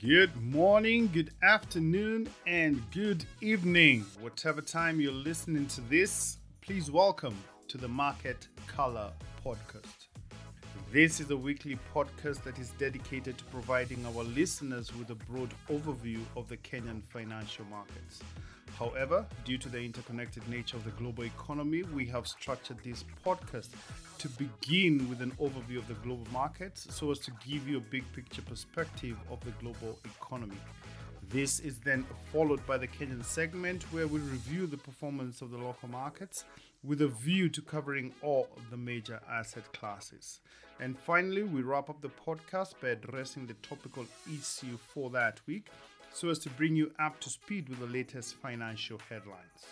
Good morning, good afternoon, and good evening. Whatever time you're listening to this, please welcome to the Market Color Podcast. This is a weekly podcast that is dedicated to providing our listeners with a broad overview of the Kenyan financial markets. However, due to the interconnected nature of the global economy, we have structured this podcast to begin with an overview of the global markets so as to give you a big picture perspective of the global economy. This is then followed by the Kenyan segment where we review the performance of the local markets with a view to covering all the major asset classes. And finally, we wrap up the podcast by addressing the topical issue for that week so as to bring you up to speed with the latest financial headlines.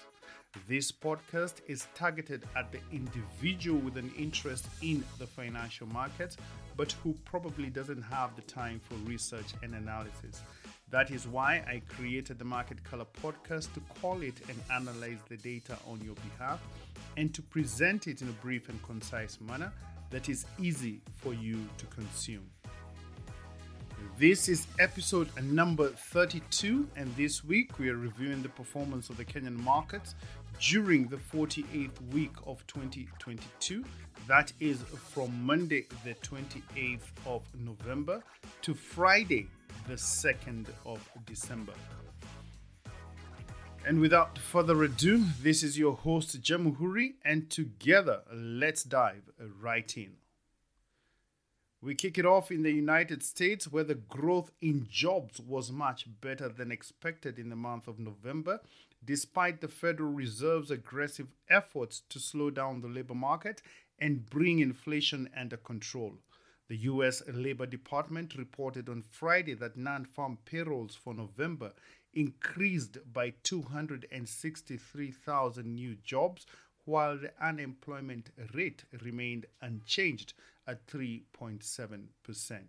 This podcast is targeted at the individual with an interest in the financial market, but who probably doesn't have the time for research and analysis. That is why I created the Market Color podcast to call it and analyze the data on your behalf and to present it in a brief and concise manner that is easy for you to consume. This is episode number 32, and this week we are reviewing the performance of the Kenyan markets during the 48th week of 2022. That is from Monday, the 28th of November, to Friday, the 2nd of December. And without further ado, this is your host, Jamuhuri, and together let's dive right in. We kick it off in the United States, where the growth in jobs was much better than expected in the month of November, despite the Federal Reserve's aggressive efforts to slow down the labor market and bring inflation under control. The U.S. Labor Department reported on Friday that non farm payrolls for November increased by 263,000 new jobs, while the unemployment rate remained unchanged at 3.7%.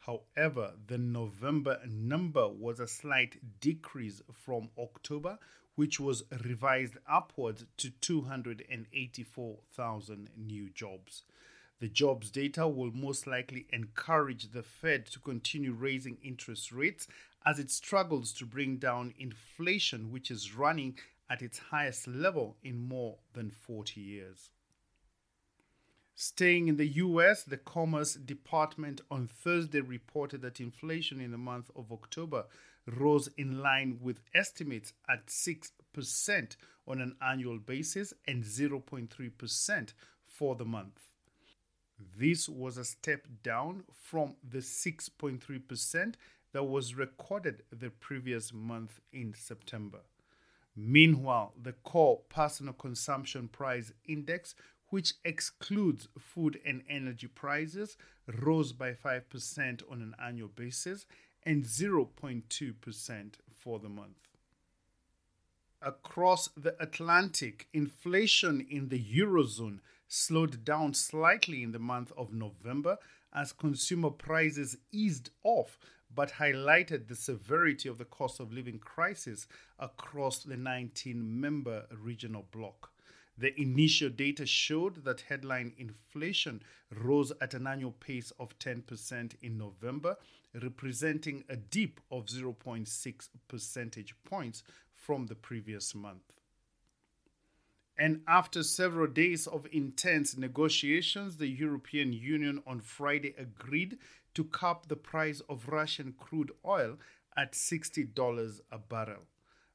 However, the November number was a slight decrease from October, which was revised upwards to 284,000 new jobs. The jobs data will most likely encourage the Fed to continue raising interest rates as it struggles to bring down inflation, which is running at its highest level in more than 40 years. Staying in the US, the Commerce Department on Thursday reported that inflation in the month of October rose in line with estimates at 6% on an annual basis and 0.3% for the month. This was a step down from the 6.3% that was recorded the previous month in September. Meanwhile, the core personal consumption price index which excludes food and energy prices, rose by 5% on an annual basis and 0.2% for the month. Across the Atlantic, inflation in the Eurozone slowed down slightly in the month of November as consumer prices eased off but highlighted the severity of the cost of living crisis across the 19 member regional bloc. The initial data showed that headline inflation rose at an annual pace of 10% in November, representing a dip of 0.6 percentage points from the previous month. And after several days of intense negotiations, the European Union on Friday agreed to cap the price of Russian crude oil at $60 a barrel.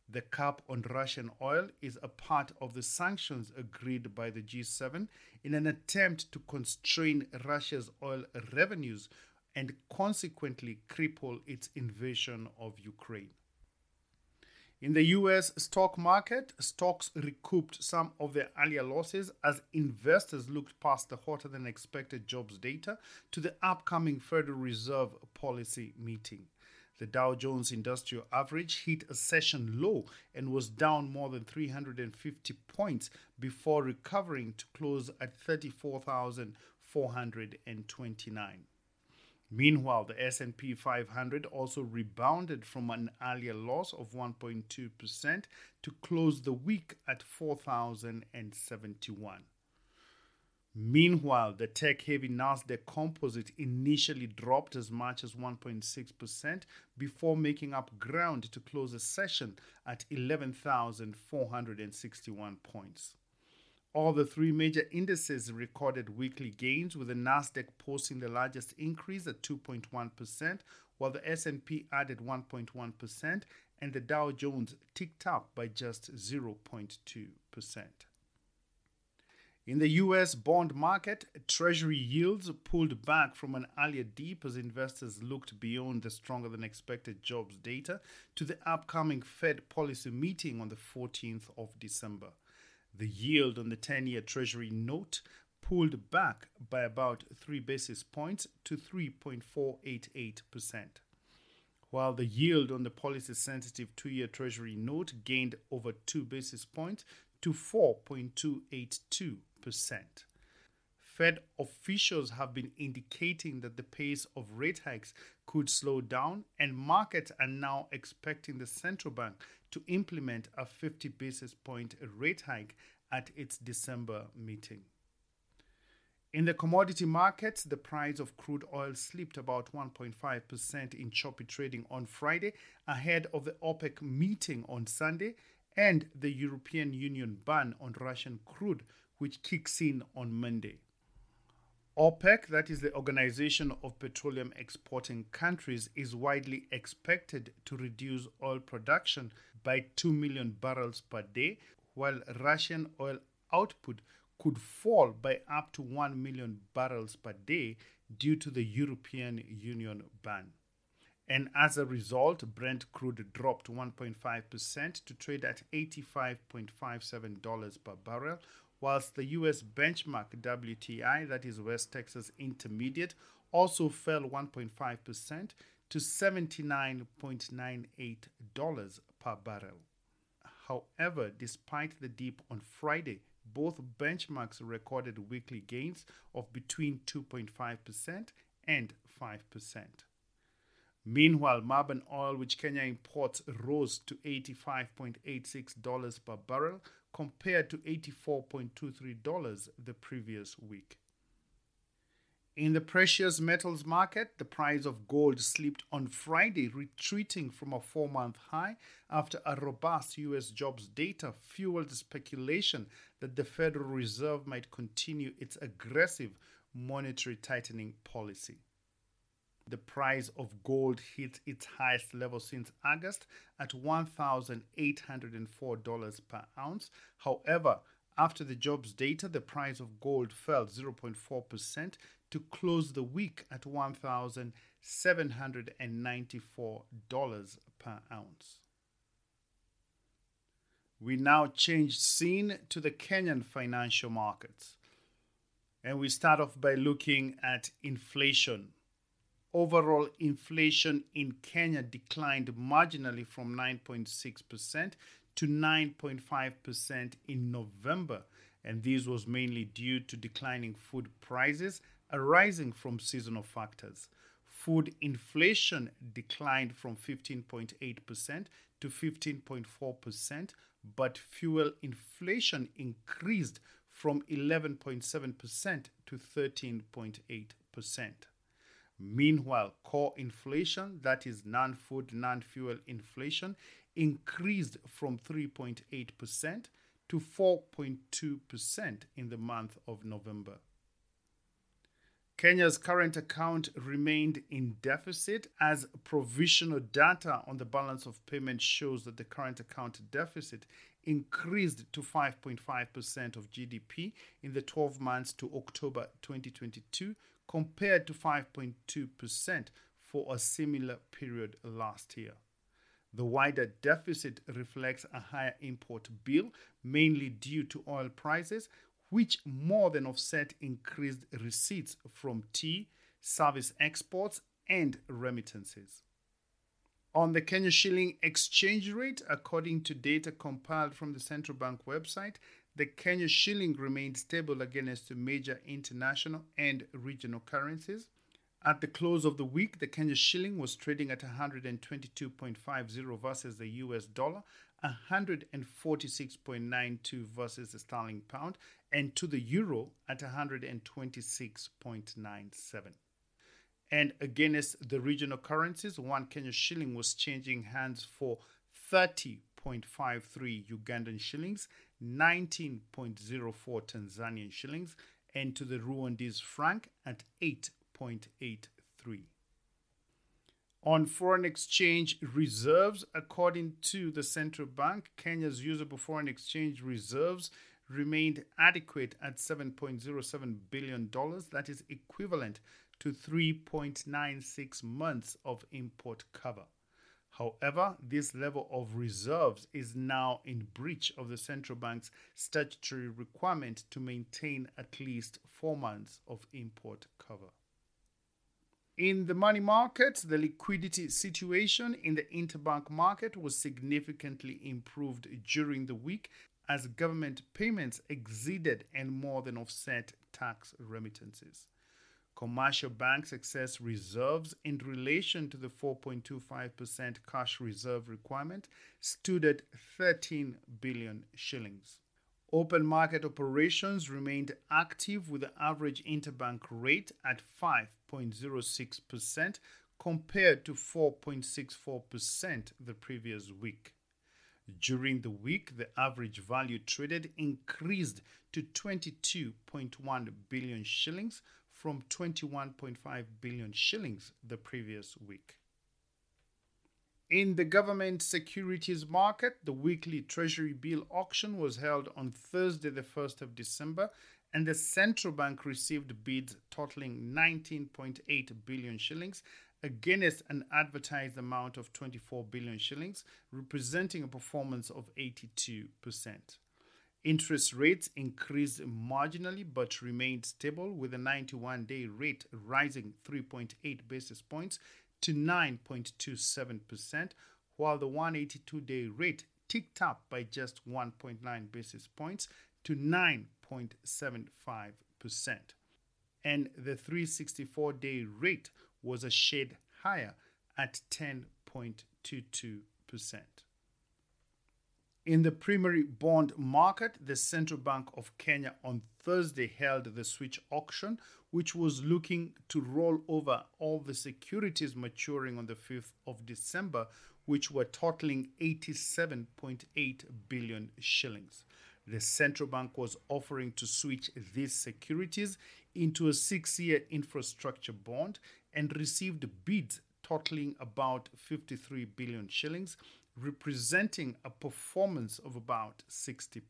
The cap on Russian oil is a part of the sanctions agreed by the G7 in an attempt to constrain Russia's oil revenues and consequently cripple its invasion of Ukraine. In the US stock market, stocks recouped some of their earlier losses as investors looked past the hotter than expected jobs data to the upcoming Federal Reserve policy meeting. The Dow Jones Industrial Average hit a session low and was down more than 350 points before recovering to close at 34,429. Meanwhile, the S&P 500 also rebounded from an earlier loss of 1.2% to close the week at 4,071. Meanwhile, the tech heavy Nasdaq composite initially dropped as much as 1.6% before making up ground to close the session at 11,461 points. All the three major indices recorded weekly gains with the Nasdaq posting the largest increase at 2.1%, while the S&P added 1.1% and the Dow Jones ticked up by just 0.2%. In the US bond market, Treasury yields pulled back from an earlier deep as investors looked beyond the stronger than expected jobs data to the upcoming Fed policy meeting on the 14th of December. The yield on the 10 year Treasury note pulled back by about 3 basis points to 3.488%, while the yield on the policy sensitive 2 year Treasury note gained over 2 basis points to 4.282%. Fed officials have been indicating that the pace of rate hikes could slow down, and markets are now expecting the central bank to implement a 50 basis point rate hike at its December meeting. In the commodity markets, the price of crude oil slipped about 1.5% in choppy trading on Friday ahead of the OPEC meeting on Sunday and the European Union ban on Russian crude, which kicks in on Monday. OPEC, that is the Organization of Petroleum Exporting Countries, is widely expected to reduce oil production by 2 million barrels per day, while Russian oil output could fall by up to 1 million barrels per day due to the European Union ban. And as a result, Brent crude dropped 1.5% to trade at $85.57 per barrel, whilst the US benchmark WTI, that is West Texas Intermediate, also fell 1.5% to $79.98 per barrel. However, despite the dip on Friday, both benchmarks recorded weekly gains of between 2.5% and 5%. Meanwhile, Murban oil, which Kenya imports, rose to $85.86 per barrel compared to $84.23 the previous week. In the precious metals market, the price of gold slipped on Friday, retreating from a four month high after a robust US jobs data fueled speculation that the Federal Reserve might continue its aggressive monetary tightening policy. The price of gold hit its highest level since August at $1,804 per ounce. However, after the jobs data, the price of gold fell 0.4% to close the week at $1,794 per ounce. We now change scene to the Kenyan financial markets. And we start off by looking at inflation. Overall inflation in Kenya declined marginally from 9.6% to 9.5% in November, and this was mainly due to declining food prices arising from seasonal factors. Food inflation declined from 15.8% to 15.4%, but fuel inflation increased from 11.7% to 13.8%. Meanwhile, core inflation, that is non food, non fuel inflation, increased from 3.8% to 4.2% in the month of November. Kenya's current account remained in deficit as provisional data on the balance of payment shows that the current account deficit increased to 5.5% of GDP in the 12 months to October 2022 compared to 5.2% for a similar period last year. The wider deficit reflects a higher import bill, mainly due to oil prices, which more than offset increased receipts from tea, service exports, and remittances. On the Kenya shilling exchange rate, according to data compiled from the central bank website, the Kenya shilling remained stable against major international and regional currencies. At the close of the week, the Kenya shilling was trading at 122.50 versus the US dollar 146.92 versus the sterling pound and to the euro at 126.97. And against the regional currencies, one Kenya shilling was changing hands for 30.53 Ugandan shillings, 19.04 Tanzanian shillings, and to the Rwandese franc at 8.83. On foreign exchange reserves, according to the central bank, Kenya's usable foreign exchange reserves remained adequate at $7.07 billion. That is equivalent to 3.96 months of import cover. However, this level of reserves is now in breach of the central bank's statutory requirement to maintain at least four months of import cover. In the money market, the liquidity situation in the interbank market was significantly improved during the week as government payments exceeded and more than offset tax remittances. Commercial banks excess reserves in relation to the 4.25% cash reserve requirement stood at 13 billion shillings. Open market operations remained active with the average interbank rate at 5.06% compared to 4.64% the previous week. During the week, the average value traded increased to 22.1 billion shillings from 21.5 billion shillings the previous week. In the government securities market, the weekly Treasury bill auction was held on Thursday, the 1st of December, and the central bank received bids totaling 19.8 billion shillings against an advertised amount of 24 billion shillings, representing a performance of 82%. Interest rates increased marginally but remained stable, with the 91 day rate rising 3.8 basis points to 9.27%, while the 182 day rate ticked up by just 1.9 basis points to 9.75%. And the 364 day rate was a shade higher at 10.22%. In the primary bond market, the Central Bank of Kenya on Thursday held the switch auction, which was looking to roll over all the securities maturing on the 5th of December, which were totaling 87.8 billion shillings. The central bank was offering to switch these securities into a six year infrastructure bond and received bids totaling about 53 billion shillings representing a performance of about 60%.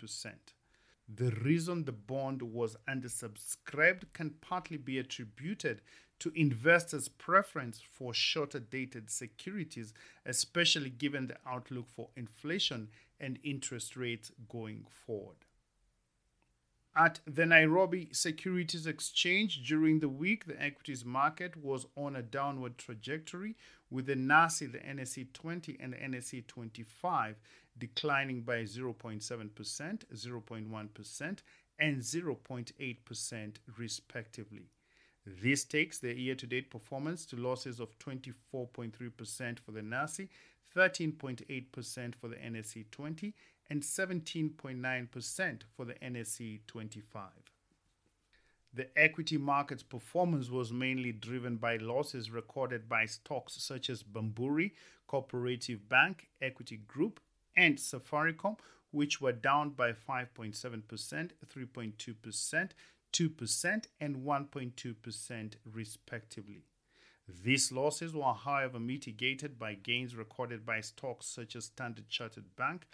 The reason the bond was undersubscribed can partly be attributed to investors' preference for shorter dated securities, especially given the outlook for inflation and interest rates going forward. At the Nairobi Securities Exchange during the week, the equities market was on a downward trajectory with the NASI, the NSE 20, and the NSE 25 declining by 0.7%, 0.1%, and 0.8% respectively. This takes the year to date performance to losses of 24.3% for the NASI, 13.8% for the NSE 20, and 17.9% for the NSE 25. The equity market's performance was mainly driven by losses recorded by stocks such as Bamburi, Cooperative Bank, Equity Group, and Safaricom, which were down by 5.7%, 3.2%, 2%, and 1.2% respectively. These losses were, however, mitigated by gains recorded by stocks such as Standard Chartered Bank,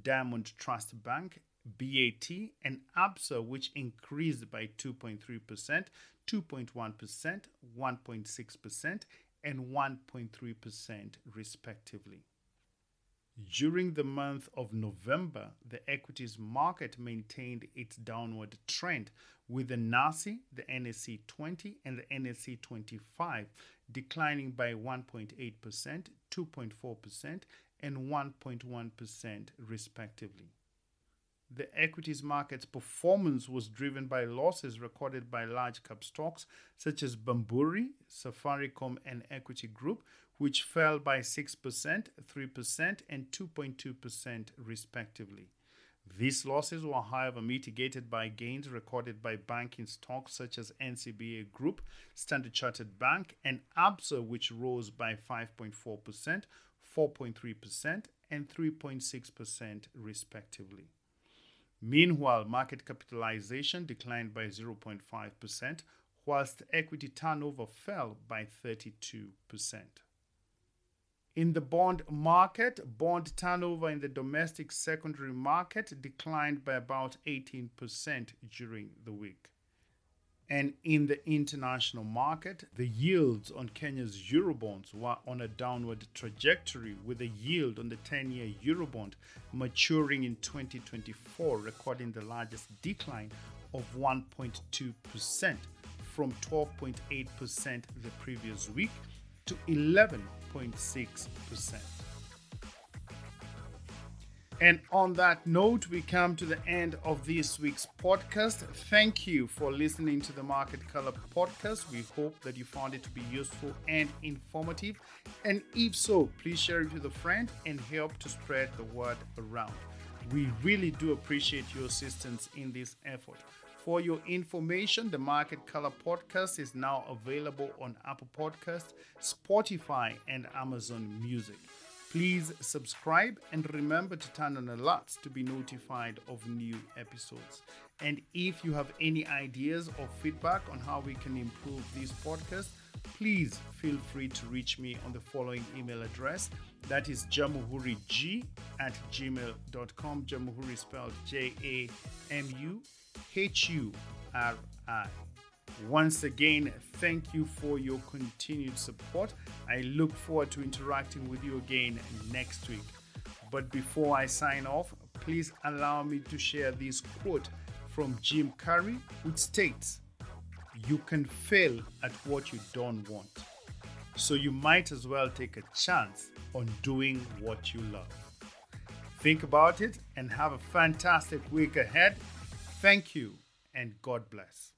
Diamond Trust Bank, BAT, and ABSA, which increased by 2.3%, 2.1%, 1.6%, and 1.3% respectively. During the month of November, the equities market maintained its downward trend, with the NASI, the NSE 20, and the NSE 25 declining by 1.8%, 2.4%, and 1.1%, respectively. The equities market's performance was driven by losses recorded by large cap stocks such as Bamburi, Safaricom, and Equity Group, which fell by 6%, 3%, and 2.2% respectively. These losses were, however, mitigated by gains recorded by banking stocks such as NCBA Group, Standard Chartered Bank, and ABSA, which rose by 5.4%, 4.3%, and 3.6%, respectively. Meanwhile, market capitalization declined by 0.5%, whilst equity turnover fell by 32%. In the bond market, bond turnover in the domestic secondary market declined by about 18% during the week. And in the international market, the yields on Kenya's Eurobonds were on a downward trajectory, with the yield on the 10 year Eurobond maturing in 2024 recording the largest decline of 1.2% from 12.8% the previous week to 11.6%. And on that note, we come to the end of this week's podcast. Thank you for listening to the Market Color podcast. We hope that you found it to be useful and informative. And if so, please share it with a friend and help to spread the word around. We really do appreciate your assistance in this effort. For your information, the Market Color podcast is now available on Apple Podcast, Spotify, and Amazon Music. Please subscribe and remember to turn on alerts to be notified of new episodes. And if you have any ideas or feedback on how we can improve this podcast, please feel free to reach me on the following email address. That is jamuhurig at gmail.com. Jamuhuri spelled J A M U H U R I. Once again, thank you for your continued support. I look forward to interacting with you again next week. But before I sign off, please allow me to share this quote from Jim Carrey, which states, You can fail at what you don't want. So you might as well take a chance on doing what you love. Think about it and have a fantastic week ahead. Thank you and God bless.